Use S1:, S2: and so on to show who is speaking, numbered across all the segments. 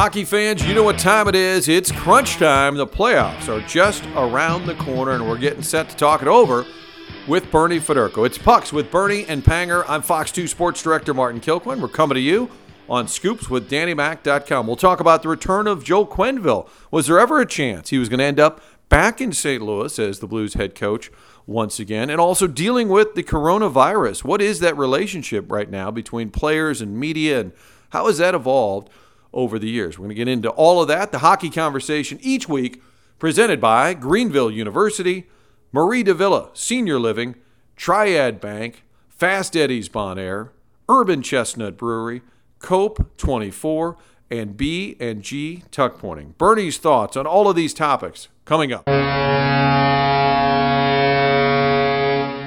S1: Hockey fans, you know what time it is. It's crunch time. The playoffs are just around the corner, and we're getting set to talk it over with Bernie Federko. It's Pucks with Bernie and Panger. I'm Fox 2 Sports Director Martin Kilcoyne. We're coming to you on Scoops with DannyMac.com. We'll talk about the return of Joel Quenneville. Was there ever a chance he was going to end up back in St. Louis as the Blues head coach once again? And also dealing with the coronavirus. What is that relationship right now between players and media, and how has that evolved? Over the years. We're going to get into all of that, the hockey conversation each week, presented by Greenville University, Mari de Villa Senior Living, Triad Bank, Fast Eddie's Bon Air, Urban Chestnut Brewery, Cope 24, and B and G Tuck Pointing. Bernie's thoughts on all of these topics coming up.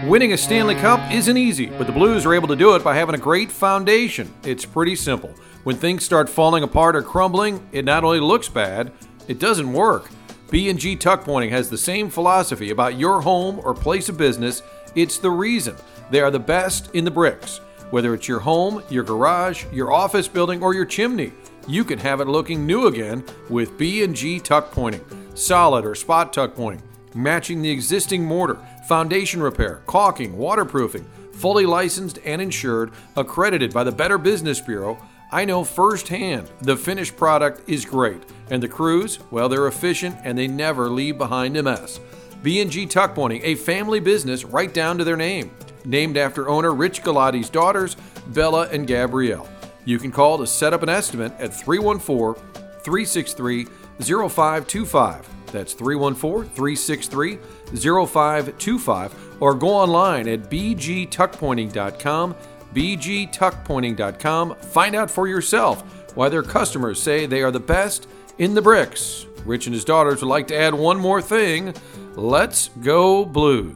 S1: Winning a Stanley Cup isn't easy, but the Blues are able to do it by having a great foundation. It's pretty simple. When things start falling apart or crumbling, it not only looks bad, it doesn't work. B&G Tuck Pointing has the same philosophy about your home or place of business. It's the reason. They are the best in the bricks. Whether it's your home, your garage, your office building, or your chimney, you can have it looking new again with B&G Tuck Pointing. Solid or spot tuck pointing, matching the existing mortar, foundation repair, caulking, waterproofing, fully licensed and insured, accredited by the Better Business Bureau I know firsthand the finished product is great, and the crews, well, they're efficient and they never leave behind a mess. B&G Tuck Pointing, a family business right down to their name, named after owner Rich Galati's daughters, Bella and Gabrielle. You can call to set up an estimate at 314 363 0525. That's 314 363 0525, or go online at bgtuckpointing.com bgtuckpointing.com. Find out for yourself why their customers say they are the best in the bricks. Rich and his daughters would like to add one more thing. Let's go blues.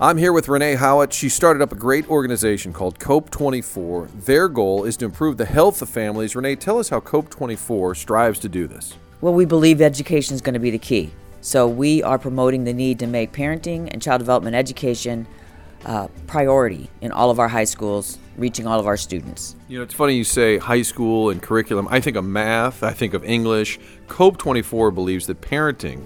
S1: I'm here with Renee Howitt. She started up a great organization called COPE 24. Their goal is to improve the health of families. Renee, tell us how COPE 24 strives to do this.
S2: Well, we believe education is going to be the key. So we are promoting the need to make parenting and child development education uh, priority in all of our high schools, reaching all of our students.
S1: You know, it's funny you say high school and curriculum. I think of math, I think of English. COPE 24 believes that parenting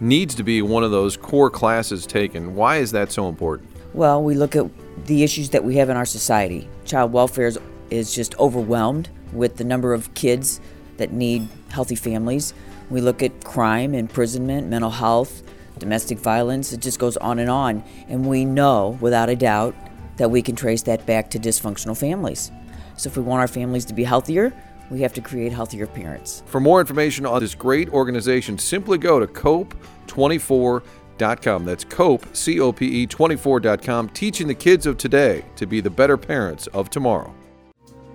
S1: needs to be one of those core classes taken. Why is that so important?
S2: Well, we look at the issues that we have in our society. Child welfare is, is just overwhelmed with the number of kids that need healthy families. We look at crime, imprisonment, mental health, domestic violence, it just goes on and on. And we know, without a doubt, that we can trace that back to dysfunctional families. So if we want our families to be healthier, we have to create healthier parents.
S1: For more information on this great organization, simply go to cope24.com. That's cope, C O P E 24.com, teaching the kids of today to be the better parents of tomorrow.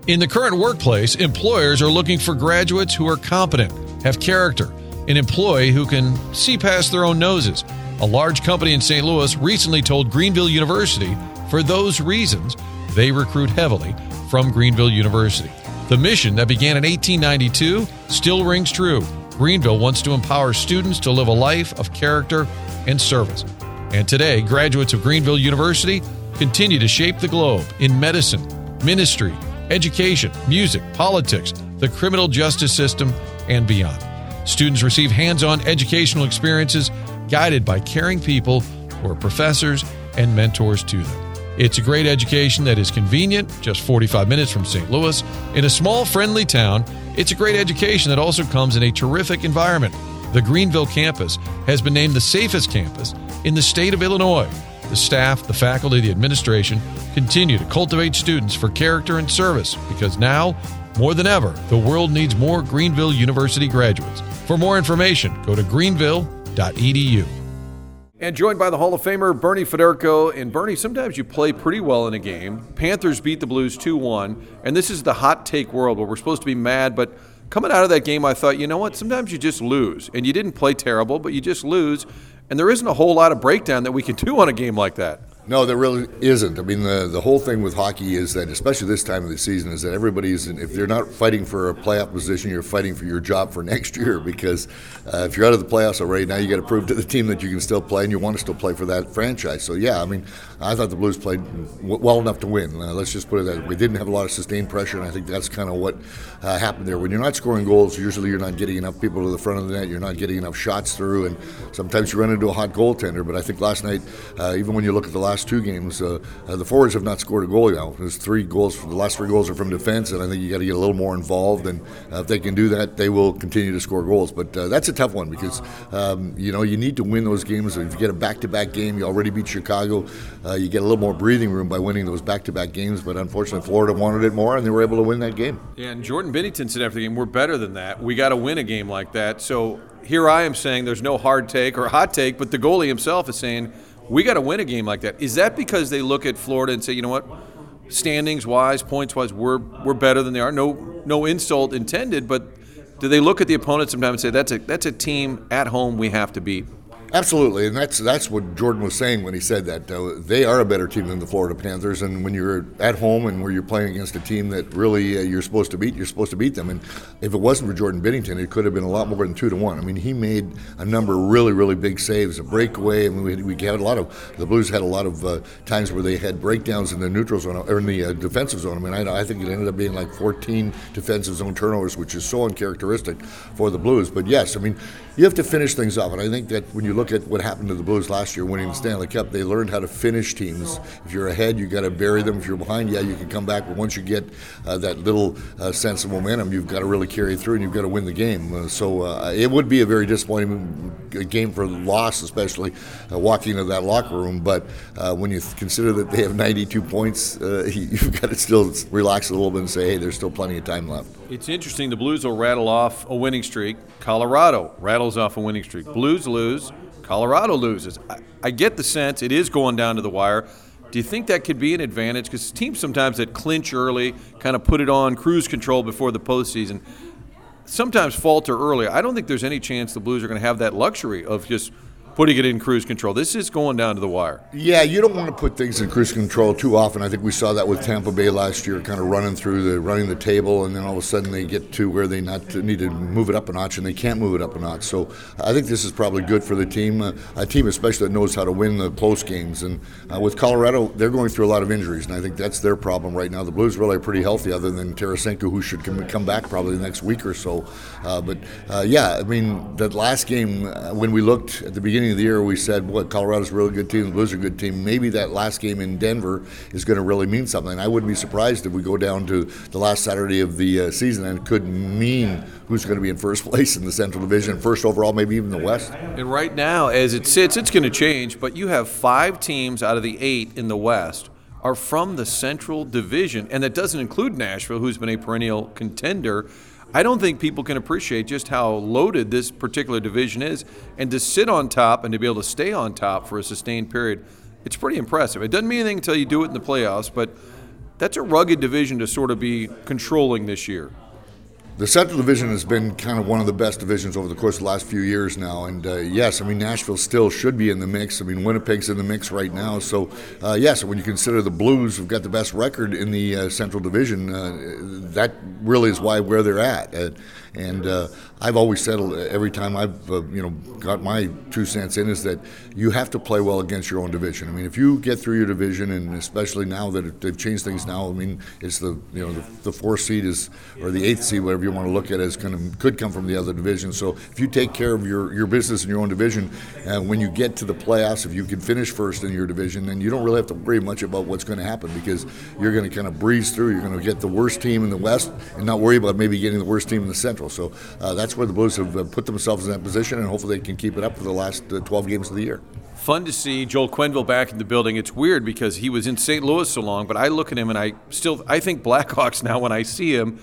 S3: In the current workplace, employers are looking for graduates who are competent, have character, an employee who can see past their own noses. A large company in St. Louis recently told Greenville University for those reasons they recruit heavily from Greenville University. The mission that began in 1892 still rings true. Greenville wants to empower students to live a life of character and service. And today, graduates of Greenville University continue to shape the globe in medicine, ministry, education, music, politics, the criminal justice system, and beyond. Students receive hands on educational experiences guided by caring people who are professors and mentors to them. It's a great education that is convenient, just 45 minutes from St. Louis. In a small, friendly town, it's a great education that also comes in a terrific environment. The Greenville campus has been named the safest campus in the state of Illinois. The staff, the faculty, the administration continue to cultivate students for character and service because now, more than ever, the world needs more Greenville University graduates. For more information, go to greenville.edu.
S1: And joined by the Hall of Famer Bernie Federko. And Bernie, sometimes you play pretty well in a game. Panthers beat the Blues 2 1. And this is the hot take world where we're supposed to be mad. But coming out of that game, I thought, you know what? Sometimes you just lose. And you didn't play terrible, but you just lose. And there isn't a whole lot of breakdown that we can do on a game like that.
S4: No, there really isn't. I mean, the, the whole thing with hockey is that, especially this time of the season, is that everybody's, if they're not fighting for a playoff position, you're fighting for your job for next year because uh, if you're out of the playoffs already, now you got to prove to the team that you can still play and you want to still play for that franchise. So, yeah, I mean, I thought the Blues played w- well enough to win. Uh, let's just put it that way. we didn't have a lot of sustained pressure, and I think that's kind of what uh, happened there. When you're not scoring goals, usually you're not getting enough people to the front of the net, you're not getting enough shots through, and sometimes you run into a hot goaltender. But I think last night, uh, even when you look at the last two games, uh, uh, the forwards have not scored a goal now. There's three goals. The last three goals are from defense, and I think you got to get a little more involved. And uh, if they can do that, they will continue to score goals. But uh, that's a tough one because um, you know you need to win those games. If you get a back-to-back game, you already beat Chicago. Uh, you get a little more breathing room by winning those back-to-back games. But unfortunately, Florida wanted it more, and they were able to win that game.
S1: Yeah, and Jordan Binnington said after the game, "We're better than that. We got to win a game like that." So here I am saying there's no hard take or hot take, but the goalie himself is saying we got to win a game like that. Is that because they look at Florida and say, you know what, standings wise, points wise, we're we're better than they are? No, no insult intended, but do they look at the opponent sometimes and say that's a that's a team at home we have to beat?
S4: Absolutely, and that's that's what Jordan was saying when he said that uh, they are a better team than the Florida Panthers. And when you're at home and where you're playing against a team that really uh, you're supposed to beat, you're supposed to beat them. And if it wasn't for Jordan Binnington, it could have been a lot more than two to one. I mean, he made a number of really really big saves, a breakaway. I mean, we, we had a lot of the Blues had a lot of uh, times where they had breakdowns in the neutral zone or in the uh, defensive zone. I mean, I, I think it ended up being like 14 defensive zone turnovers, which is so uncharacteristic for the Blues. But yes, I mean, you have to finish things off, and I think that when you look at what happened to the Blues last year, winning the Stanley Cup, they learned how to finish teams. If you're ahead, you got to bury them. If you're behind, yeah, you can come back. But once you get uh, that little uh, sense of momentum, you've got to really carry through, and you've got to win the game. Uh, so uh, it would be a very disappointing game for loss, especially uh, walking into that locker room. But uh, when you consider that they have 92 points, you've got to still relax a little bit and say, hey, there's still plenty of time left.
S1: It's interesting. The Blues will rattle off a winning streak. Colorado rattles off a winning streak. Blues lose. Colorado loses. I, I get the sense it is going down to the wire. Do you think that could be an advantage? Because teams sometimes that clinch early, kind of put it on cruise control before the postseason, sometimes falter early. I don't think there's any chance the Blues are going to have that luxury of just – putting it in cruise control. This is going down to the wire.
S4: Yeah, you don't want to put things in cruise control too often. I think we saw that with Tampa Bay last year, kind of running through the running the table, and then all of a sudden they get to where they not need to move it up a notch, and they can't move it up a notch. So I think this is probably good for the team, uh, a team especially that knows how to win the close games. And uh, with Colorado, they're going through a lot of injuries, and I think that's their problem right now. The Blues really are pretty healthy, other than Tarasenko, who should come back probably the next week or so. Uh, but uh, yeah, I mean that last game uh, when we looked at the beginning of the year, we said what Colorado's a really good team, the Blues are a good team. Maybe that last game in Denver is going to really mean something. I wouldn't be surprised if we go down to the last Saturday of the uh, season and it could mean who's going to be in first place in the Central Division, first overall, maybe even the West.
S1: And right now, as it sits, it's going to change. But you have five teams out of the eight in the West are from the Central Division, and that doesn't include Nashville, who's been a perennial contender. I don't think people can appreciate just how loaded this particular division is. And to sit on top and to be able to stay on top for a sustained period, it's pretty impressive. It doesn't mean anything until you do it in the playoffs, but that's a rugged division to sort of be controlling this year.
S4: The Central Division has been kind of one of the best divisions over the course of the last few years now. And uh, yes, I mean, Nashville still should be in the mix. I mean, Winnipeg's in the mix right now. So, uh, yes, when you consider the Blues have got the best record in the uh, Central Division, uh, that really is why where they're at. And uh, I've always said uh, every time I've uh, you know got my two cents in is that you have to play well against your own division. I mean, if you get through your division, and especially now that they've changed things now, I mean, it's the you know the, the fourth seed is or the eighth seed, whatever you want to look at, is going to could come from the other division. So if you take care of your, your business in your own division, and when you get to the playoffs, if you can finish first in your division, then you don't really have to worry much about what's going to happen because you're going to kind of breeze through. You're going to get the worst team in the West and not worry about maybe getting the worst team in the Central. So uh, that's where the Blues have uh, put themselves in that position, and hopefully they can keep it up for the last uh, 12 games of the year.
S1: Fun to see Joel Quenneville back in the building. It's weird because he was in St. Louis so long, but I look at him and I still I think Blackhawks now when I see him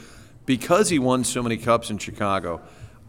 S1: because he won so many cups in Chicago.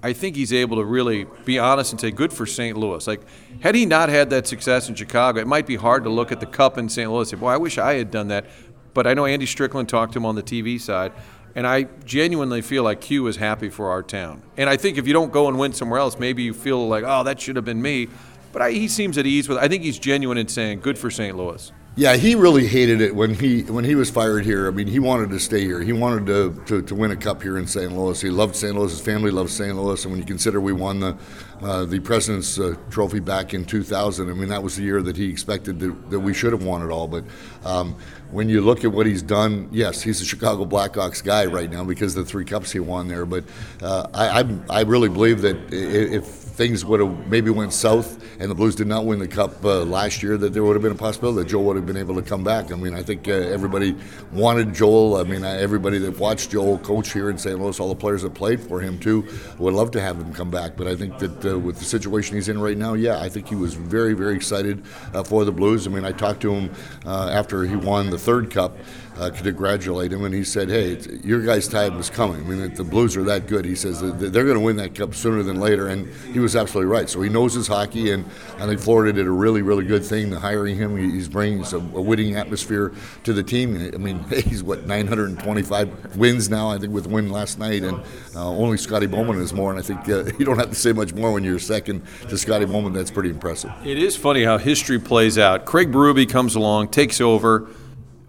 S1: I think he's able to really be honest and say, good for St. Louis. Like, had he not had that success in Chicago, it might be hard to look at the cup in St. Louis and say, boy, I wish I had done that. But I know Andy Strickland talked to him on the TV side, and I genuinely feel like Q is happy for our town. And I think if you don't go and win somewhere else, maybe you feel like, oh, that should have been me. But I, he seems at ease with. I think he's genuine in saying, good for St. Louis.
S4: Yeah, he really hated it when he when he was fired here. I mean, he wanted to stay here. He wanted to, to, to win a cup here in St. Louis. He loved St. Louis. His family loved St. Louis. And when you consider we won the uh, the President's uh, Trophy back in 2000, I mean, that was the year that he expected that we should have won it all. But um, when you look at what he's done, yes, he's a Chicago Blackhawks guy right now because of the three cups he won there. But uh, I, I, I really believe that if things would have maybe went south and the Blues did not win the cup uh, last year, that there would have been a possibility that Joel would have been able to come back. I mean, I think uh, everybody wanted Joel. I mean, everybody that watched Joel coach here in St. Louis, all the players that played for him too, would love to have him come back. But I think that uh, with the situation he's in right now, yeah, I think he was very, very excited uh, for the Blues. I mean, I talked to him uh, after he won the third cup uh, congratulate him, and he said, "Hey, your guys' time is coming. I mean, the Blues are that good." He says they're going to win that cup sooner than later, and he was absolutely right. So he knows his hockey, and I think Florida did a really, really good thing to hiring him. He's bringing a, a winning atmosphere to the team. I mean, he's what 925 wins now. I think with win last night, and uh, only Scotty Bowman is more. And I think uh, you don't have to say much more when you're second to Scotty Bowman. That's pretty impressive.
S1: It is funny how history plays out. Craig Berube comes along, takes over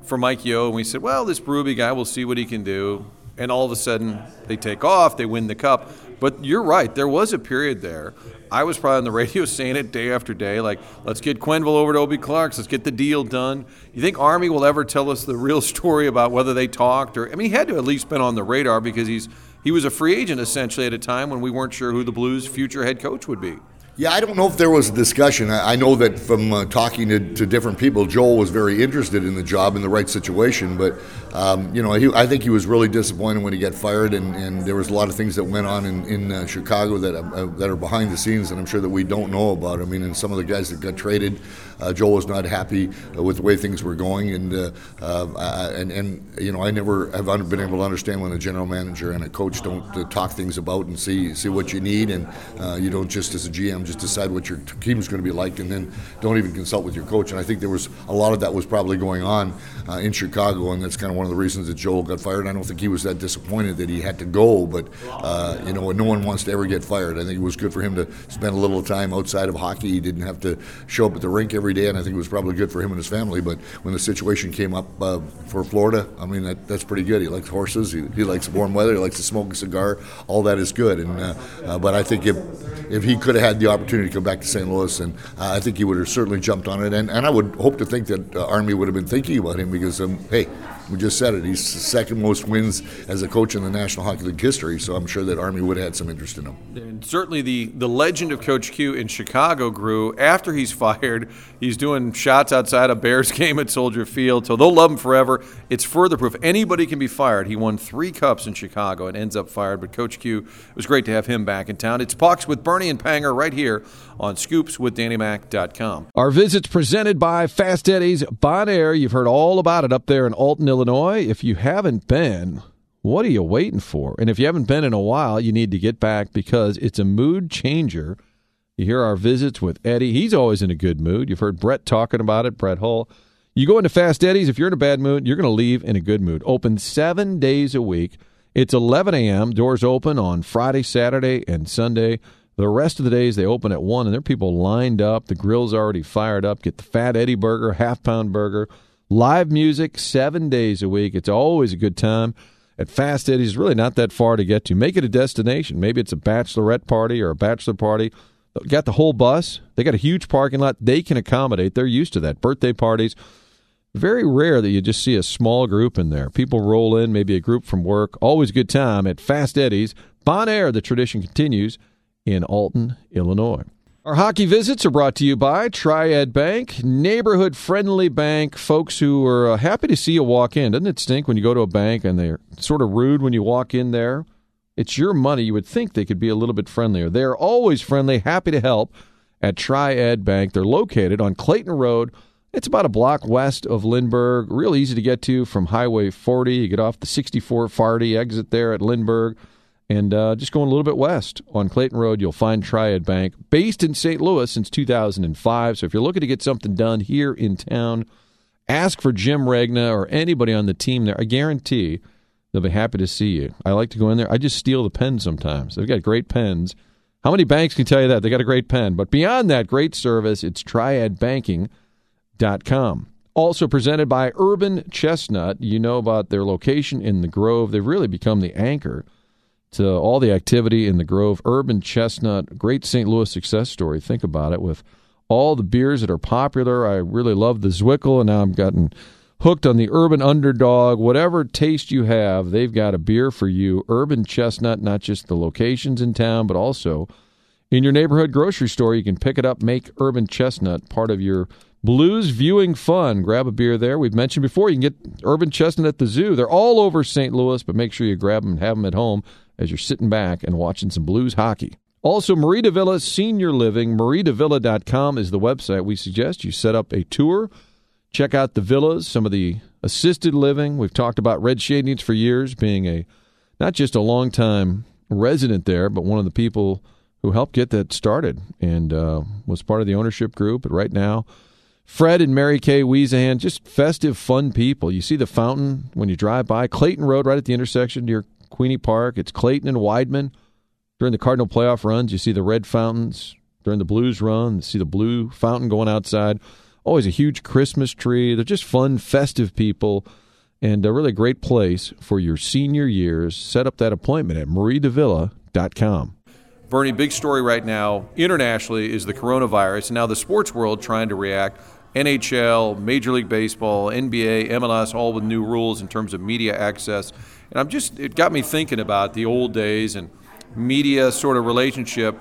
S1: for Mike Yeo, and we said, well, this Berube guy, we'll see what he can do. And all of a sudden, they take off, they win the cup. But you're right, there was a period there. I was probably on the radio saying it day after day, like, let's get Quenneville over to Obie Clark's, let's get the deal done. You think Army will ever tell us the real story about whether they talked or? I mean, he had to at least been on the radar because he's he was a free agent essentially at a time when we weren't sure who the Blues' future head coach would be.
S4: Yeah, I don't know if there was a discussion. I, know that from uh, talking to, to, different people, Joel was very interested in the job in the right situation. But um, you know, he, I think he was really disappointed when he got fired, and, and there was a lot of things that went on in, in uh, Chicago that uh, that are behind the scenes, and I'm sure that we don't know about. I mean, and some of the guys that got traded, uh, Joel was not happy uh, with the way things were going, and uh, and and you know, I never have been able to understand when a general manager and a coach don't talk things about and see see what you need, and you don't just as a GM just decide what your team is going to be like, and then don't even consult with your coach. And I think there was a lot of that was probably going on uh, in Chicago, and that's kind of one of the reasons that Joel got fired. I don't think he was that disappointed that he had to go, but uh, you know, no one wants to ever get fired. I think it was good for him to spend a little time outside of hockey. He didn't have to show up at the rink every day, and I think it was probably good for him and his family. But when the situation came up uh, for Florida, I mean, that, that's pretty good. He likes horses. He, he, likes warm weather. He likes to smoke a cigar. All that is good. And uh, uh, but I think if if he could have had the opportunity to come back to St. Louis, and uh, I think he would have certainly jumped on it. And, and I would hope to think that the Army would have been thinking about him because, um, hey, we just said it. He's the second most wins as a coach in the National Hockey League history, so I'm sure that Army would have had some interest in him.
S1: And certainly the, the legend of Coach Q in Chicago grew after he's fired. He's doing shots outside a Bears game at Soldier Field, so they'll love him forever. It's further proof anybody can be fired. He won three cups in Chicago and ends up fired, but Coach Q, it was great to have him back in town. It's Pucks with Bernie and Panger right here on scoopswithdannymac.com.
S3: Our visits presented by Fast Eddie's Bon Air. You've heard all about it up there in Alton, Illinois. Illinois, if you haven't been, what are you waiting for? And if you haven't been in a while, you need to get back because it's a mood changer. You hear our visits with Eddie. He's always in a good mood. You've heard Brett talking about it, Brett Hull. You go into Fast Eddie's, if you're in a bad mood, you're going to leave in a good mood. Open seven days a week. It's 11 a.m. Doors open on Friday, Saturday, and Sunday. The rest of the days they open at 1, and there are people lined up. The grill's already fired up. Get the Fat Eddie burger, half pound burger. Live music seven days a week. It's always a good time. At Fast Eddie's, really not that far to get to. Make it a destination. Maybe it's a bachelorette party or a bachelor party. Got the whole bus. They got a huge parking lot. They can accommodate. They're used to that. Birthday parties. Very rare that you just see a small group in there. People roll in, maybe a group from work. Always good time at Fast Eddie's. Bon Air, the tradition continues in Alton, Illinois. Our hockey visits are brought to you by Triad Bank, neighborhood friendly bank. Folks who are uh, happy to see you walk in. Doesn't it stink when you go to a bank and they're sort of rude when you walk in there? It's your money. You would think they could be a little bit friendlier. They're always friendly, happy to help at Triad Bank. They're located on Clayton Road. It's about a block west of Lindbergh. Real easy to get to from Highway 40. You get off the 64 Farty exit there at Lindbergh
S1: And uh, just going a little bit west on Clayton Road, you'll find Triad Bank, based in St. Louis since 2005. So if you're looking to get something done here in town, ask for Jim Regna or anybody on the team there. I guarantee they'll be happy to see you. I like to go in there. I just steal the pen sometimes. They've got great pens. How many banks can tell you that? They got a great pen. But beyond that, great service. It's triadbanking.com. Also presented by Urban Chestnut. You know about their location in the Grove. They've really become the anchor to all the activity in the Grove. Urban Chestnut, great St. Louis success story. Think about it with all the beers that are popular. I really love the Zwickel, and now I'm gotten hooked on the Urban Underdog. Whatever taste you have, they've got a beer for you. Urban Chestnut, not just the locations in town, but also in your neighborhood grocery store. You can pick it up, make Urban Chestnut part of your blues viewing fun. Grab a beer there. We've mentioned before, you can get Urban Chestnut at the zoo. They're all over St. Louis, but make sure you grab them and have them at home as you're sitting back and watching some blues hockey. Also, Mari de Villa Senior Living, maridevilla.com is the website. We suggest you set up a tour, check out the villas, some of the assisted living. We've talked about Red Schoendienst for years, being a not just a long time resident there, but one of the people who helped get that started and uh, was part of the ownership group. But right now, Fred and Mary Kay Weezahan, just festive, fun people. You see the fountain when you drive by Clayton Road, right at the intersection near Queeny Park. It's Clayton and Weidman. During the Cardinal playoff runs, you see the red fountains. During the Blues run, you see the blue fountain going outside. Always a huge Christmas tree. They're just fun, festive people, and a really great place for your senior years. Set up that appointment at maridevilla.com.
S5: Bernie, big story right now internationally is the coronavirus. Now the sports world trying to react. NHL, Major League Baseball, NBA, MLS, all with new rules in terms of media access. And I'm just, it got me thinking about the old days and media sort of relationship,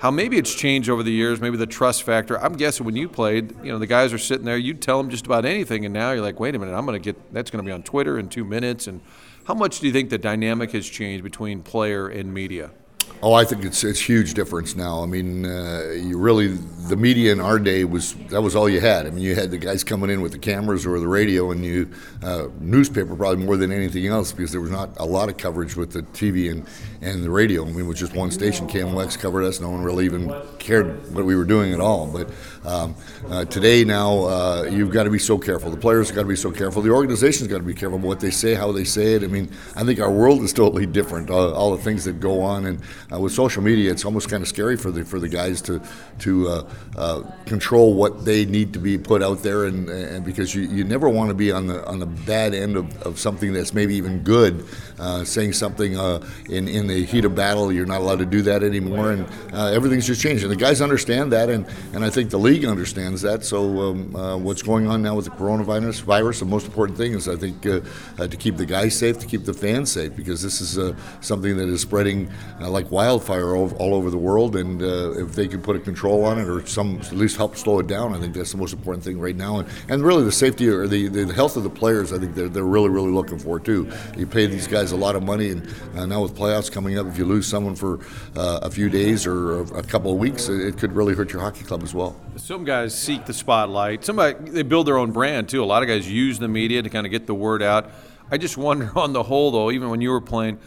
S5: how maybe it's changed over the years, maybe the trust factor. I'm guessing when you played, you know, the guys are sitting there, you'd tell them just about anything, and now you're like, wait a minute, I'm going to get, that's going to be on Twitter in two minutes. And how much do you think the dynamic has changed between player and media?
S4: Oh, I think it's it's huge difference now. I mean, uh, you really the media in our day was that was all you had. I mean, you had the guys coming in with the cameras or the radio, and you uh, newspaper probably more than anything else because there was not a lot of coverage with the TV and, and the radio. I mean, it was just one station. KMOX covered us. No one really even cared what we were doing at all. But um, uh, today, now uh, you've got to be so careful. The players got to be so careful. The organization's got to be careful about what they say, how they say it. I mean, I think our world is totally different. all the things that go on and uh, with social media, it's almost kind of scary for the for the guys to to uh, uh, control what they need to be put out there, and, and because you, you never want to be on the on the bad end of, of something that's maybe even good, uh, saying something uh, in in the heat of battle. You're not allowed to do that anymore, and uh, everything's just changed. And the guys understand that, and, and I think the league understands that. So um, what's going on now with the coronavirus virus, the most important thing is I think to keep the guys safe, to keep the fans safe, because this is something that is spreading like wildfire all over the world, and uh, if they can put a control on it or some at least help slow it down, I think that's the most important thing right now. And, and really the safety or the, the health of the players, I think they're, they're really, really looking for too. You pay these guys a lot of money, and uh, now with playoffs coming up, if you lose someone for uh, a few days or a couple of weeks, it could really hurt your hockey club as well.
S5: Some guys seek the spotlight. Somebody they build their own brand too. A lot of guys use the media to kind of get the word out. I just wonder on the whole though, even when you were playing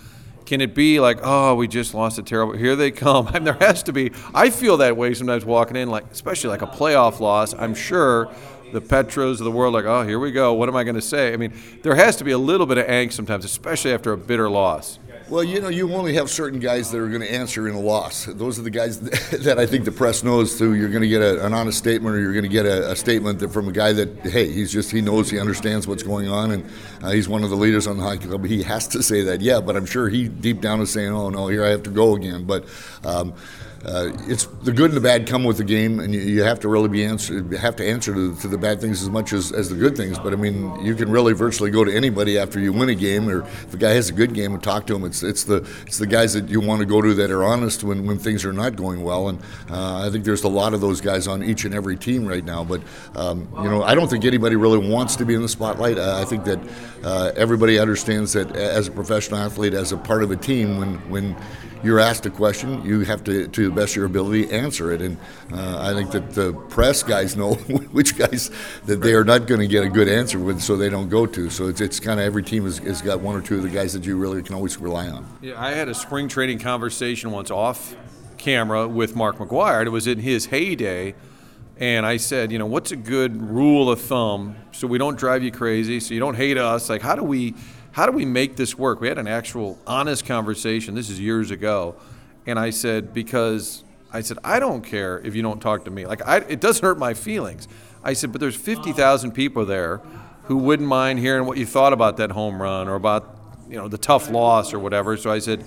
S5: can it be like, oh, we just lost a terrible? Here they come. I mean, there has to be. I feel that way sometimes walking in, like especially like a playoff loss. I'm sure the Petros of the world, like, oh, here we go. What am I going to say? I mean, there has to be a little bit of angst sometimes, especially after a bitter loss.
S4: Well, you know, you only have certain guys that are going to answer in a loss. Those are the guys that I think the press knows through. You're going to get a, an honest statement, or you're going to get a, a statement that from a guy that, hey, he's just he knows he understands what's going on, and uh, he's one of the leaders on the hockey club. He has to say that, yeah. But I'm sure he deep down is saying, oh no, here I have to go again. But um, uh, it's the good and the bad come with the game, and you, you have to really be answer have to answer to, to, the bad things as much as, as the good things. But I mean, you can really virtually go to anybody after you win a game, or if a guy has a good game and talk to him. It's it's the it's the guys that you want to go to that are honest when, when things are not going well. And uh, I think there's a lot of those guys on each and every team right now. But um, you know, I don't think anybody really wants to be in the spotlight. Uh, I think that uh, everybody understands that as a professional athlete, as a part of a team, when when you're asked a question, you have to, to the best of your ability, answer it. And uh, I think that the press guys know which guys that they are not going to get a good answer with, so they don't go to. So it's, it's kind of every team has, has got one or two of the guys that you really can always rely on.
S1: Yeah, I had a spring training conversation once off camera with Mark McGwire. It was in his heyday. And I said, you know, what's a good rule of thumb so we don't drive you crazy, so you don't hate us? Like, how do we how do we make this work? We had an actual honest conversation. This is years ago. And I said, because I said, I don't care if you don't talk to me. Like, I, it doesn't hurt my feelings. I said, but there's 50,000 people there who wouldn't mind hearing what you thought about that home run or about, you know, the tough loss or whatever. So I said,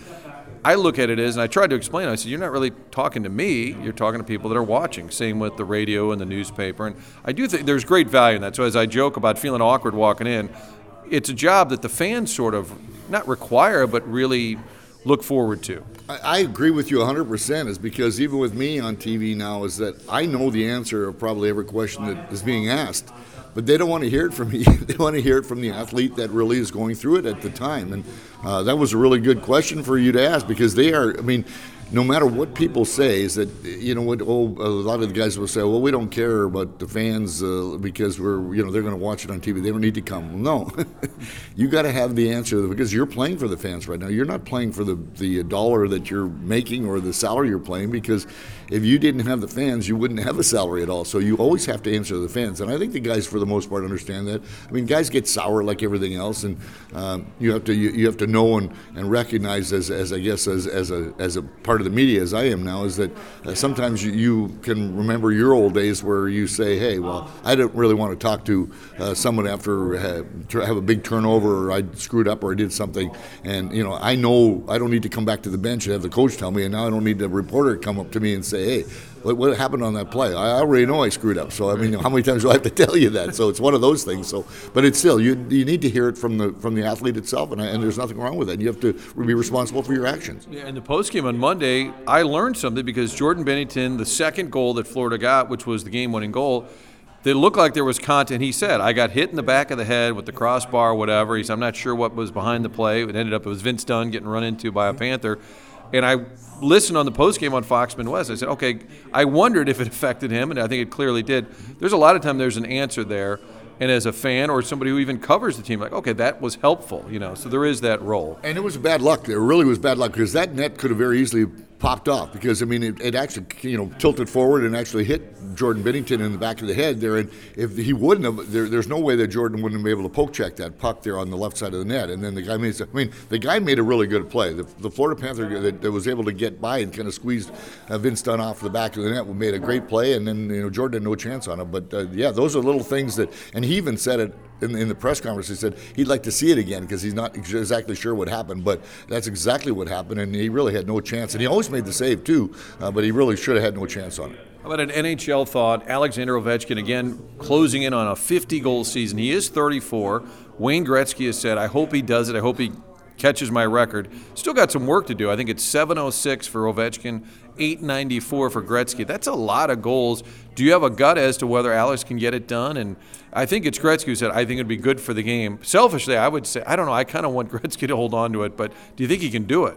S1: I look at it as, and I tried to explain. I said, "You're not really talking to me. You're talking to people that are watching." Same with the radio and the newspaper, and I do think there's great value in that. So as I joke about feeling awkward walking in, it's a job that the fans sort of not require, but really look forward to.
S4: I, agree with you 100%. Is because even with me on TV now, is that I know the answer of probably every question that is being asked, but they don't want to hear it from me. they want to hear it from the athlete that really is going through it at the time. And uh, that was a really good question for you to ask because they are. I mean no matter what people say, is that you know what? Oh, a lot of the guys will say, "Well, we don't care about the fans uh, because we're you know they're going to watch it on TV. They don't need to come." No, you got to have the answer because you're playing for the fans right now. You're not playing for the the dollar that you're making or the salary you're playing because if you didn't have the fans, you wouldn't have a salary at all. So you always have to answer the fans, and I think the guys, for the most part, understand that. I mean, guys get sour like everything else, and um, you have to you, you, have to know and, and recognize as, as I guess as, as a as a part of the media as I am now is that uh, sometimes you, you, can remember your old days where you say, hey, well, I don't really want to talk to uh, someone after uh, have a big turnover or I screwed up or I did something, and you know I know I don't need to come back to the bench and have the coach tell me, and now I don't need the reporter come up to me and say say, hey, what, what, happened on that play? I already know I screwed up. So I mean, how many times do I have to tell you that? So it's one of those things. So, but it's still you you need to hear it from the from the athlete itself, and, and there's nothing wrong with it. You have to be responsible for your actions.
S1: Yeah, in the post game on Monday, I learned something because Jordan Binnington, the second goal that Florida got, which was the game-winning goal. They looked like there was content. He said, I got hit in the back of the head with the crossbar, whatever. He said, I'm not sure what was behind the play. It ended up, it was Vince Dunn getting run into by a Panther. And I listened on the post game on Foxman Midwest. I said, okay, I wondered if it affected him, and I think it clearly did. There's a lot of time there's an answer there. And as a fan or somebody who even covers the team, like, okay, that was helpful, you know. So there is that role.
S4: And it was bad luck. It really was bad luck because that net could have very easily popped off because I mean it, it, actually you know tilted forward and actually hit Jordan Binnington in the back of the head there. And if he wouldn't have there, there's no way that Jordan wouldn't have been able to poke check that puck there on the left side of the net. And then the guy made I mean the guy made a really good play. The, the Florida Panther that, that, was able to get by and kind of squeezed uh, Vince Dunn off the back of the net made a great play. And then you know Jordan had no chance on it. But uh, yeah those are little things that and he even said it in, in the press conference, he said he'd like to see it again because he's not exactly sure what happened. But that's exactly what happened, and he really had no chance. And he always made the save too, uh, but he really should have had no chance on it.
S1: How about an NHL thought? Alexander Ovechkin again closing in on a 50 goal season. He is 34. Wayne Gretzky has said, "I hope he does it. I hope he catches my record. Still got some work to do. I think it's 706 for Ovechkin, 894 for Gretzky. That's a lot of goals. Do you have a gut as to whether Alex can get it done? And I think it's Gretzky who said, I think it'd be good for the game. Selfishly, I would say, I don't know, I kind of want Gretzky to hold on to it, but do you think he can do it?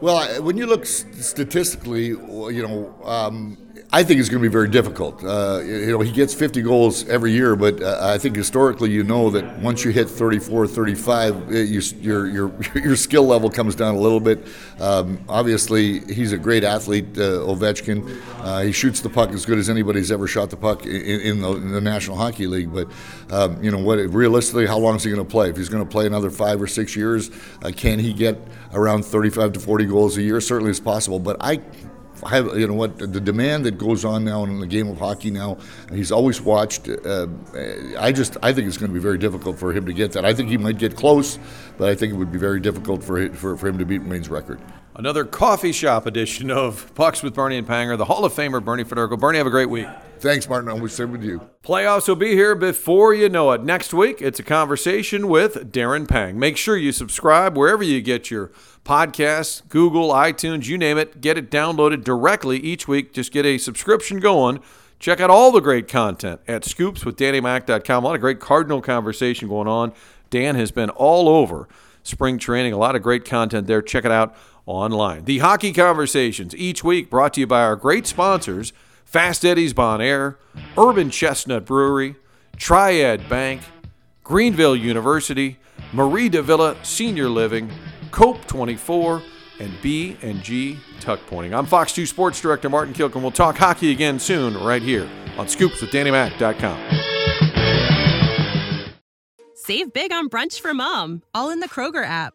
S4: Well, when you look statistically, you know, um, I think it's going to be very difficult. Uh, you know, he gets 50 goals every year, but uh, I think historically, you know that once you hit 34, 35, uh, you, your your your skill level comes down a little bit. Um, obviously, he's a great athlete, uh, Ovechkin. Uh, he shoots the puck as good as anybody's ever shot the puck in, in, the, in the, National Hockey League. But um, you know what? Realistically, how long is he going to play? If he's going to play another five or six years, uh, can he get around 35 to 40 goals a year? Certainly, it's possible. But I have, you know what the demand that goes on now in the game of hockey now. He's always watched. Uh, I just I think it's going to be very difficult for him to get that. I think he might get close, but I think it would be very difficult for for, for him to beat Wayne's record.
S1: Another coffee shop edition of Pucks with Bernie and Panger, the Hall of Famer Bernie Federko. Bernie, have a great week.
S4: Thanks, Martin. I wish same with you.
S1: Playoffs will be here before you know it. Next week, it's a conversation with Darren Pang. Make sure you subscribe wherever you get your podcasts, Google, iTunes, you name it. Get it downloaded directly each week. Just get a subscription going. Check out all the great content at scoopswithdannymac.com. A lot of great Cardinal conversation going on. Dan has been all over spring training. A lot of great content there. Check it out online. The Hockey Conversations, each week brought to you by our great sponsors Fast Eddie's Bon Air, Urban Chestnut Brewery, Triad Bank, Greenville University, Mari de Villa Senior Living, Cope 24, and B&G Tuck Pointing. I'm Fox 2 Sports Director Martin Kilcoyne. We'll talk hockey again soon right here on ScoopsWithDannyMac.com.
S6: Save big on brunch for mom, all in the Kroger app.